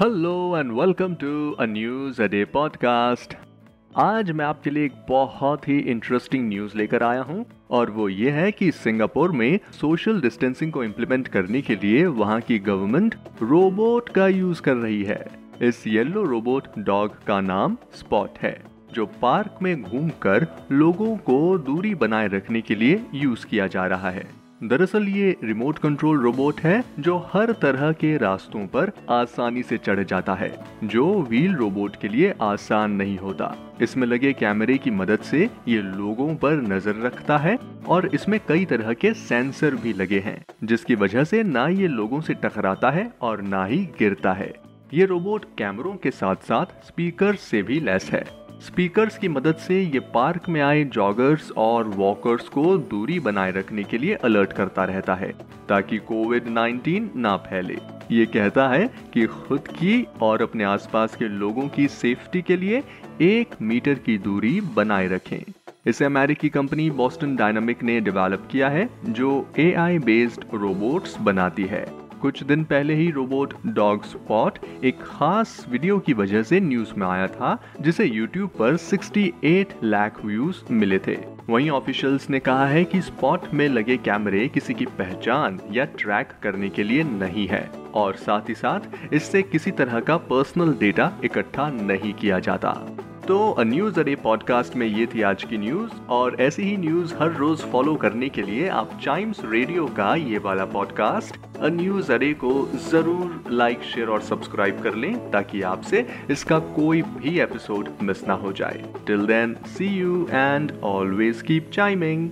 Hello and welcome to a news a day podcast आज मैं आपके लिए एक बहुत ही इंटरेस्टिंग न्यूज़ लेकर आया हूँ और वो ये है कि सिंगापुर में सोशल डिस्टेंसिंग को इम्प्लीमेंट करने के लिए वहाँ की गवर्नमेंट रोबोट का यूज़ कर रही है। इस येलो रोबोट डॉग का नाम स्पॉट है, जो पार्क में घूमकर लोगों को दूरी बनाए रखने के लिए यूज़ किया जा रहा है। दरअसल ये रिमोट कंट्रोल रोबोट है जो हर तरह के रास्तों पर आसानी से चढ़ जाता है, जो व्हील रोबोट के लिए आसान नहीं होता। इसमें लगे कैमरे की मदद से ये लोगों पर नज़र रखता है और इसमें कई तरह के सेंसर भी लगे हैं, जिसकी वजह से ना ये लोगों से टकराता है और ना ही गिरता है। ये रोबोट कैमरों के साथ साथ स्पीकर से भी लैस है। स्पीकर्स की मदद से ये पार्क में आए जॉगर्स और वॉकर्स को दूरी बनाए रखने के लिए अलर्ट करता रहता है, ताकि कोविड 19 ना फैले। ये कहता है कि खुद की और अपने आसपास के लोगों की सेफ्टी के लिए एक मीटर की दूरी बनाए रखें। इसे अमेरिकी कंपनी बॉस्टन डायनामिक ने डेवलप किया है, जो एआई बेस्ड रोबोट्स बनाती है। कुछ दिन पहले ही रोबोट डॉग स्पॉट एक खास वीडियो की वजह से न्यूज़ में आया था, जिसे YouTube पर 68 लाख व्यूज़ मिले थे। वहीं ऑफिशियल्स ने कहा है कि स्पॉट में लगे कैमरे किसी की पहचान या ट्रैक करने के लिए नहीं है, और साथ ही साथ इससे किसी तरह का पर्सनल डेटा इकट्ठा नहीं किया जाता। तो न्यूज़ अरे पॉडकास्ट में ये थी आज की न्यूज़ और ऐसी ही न्यूज़ हर रोज फॉलो करने के लिए आप टाइम्स रेडियो का ये वाला पॉडकास्ट न्यूज़ अरे को ज़रूर लाइक शेयर और सब्सक्राइब कर लें ताकि आपसे इसका कोई भी एपिसोड मिस ना हो जाए। Till then see you and always keep chiming